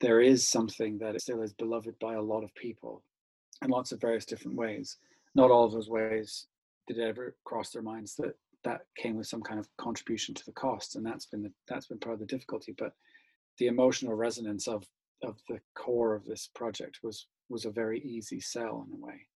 there is something that still is beloved by a lot of people in lots of various different ways. Not all of those ways did it ever cross their minds that that came with some kind of contribution to the cost, and that's been the, that's been part of the difficulty. But the emotional resonance of of the core of this project was was a very easy sell in a way.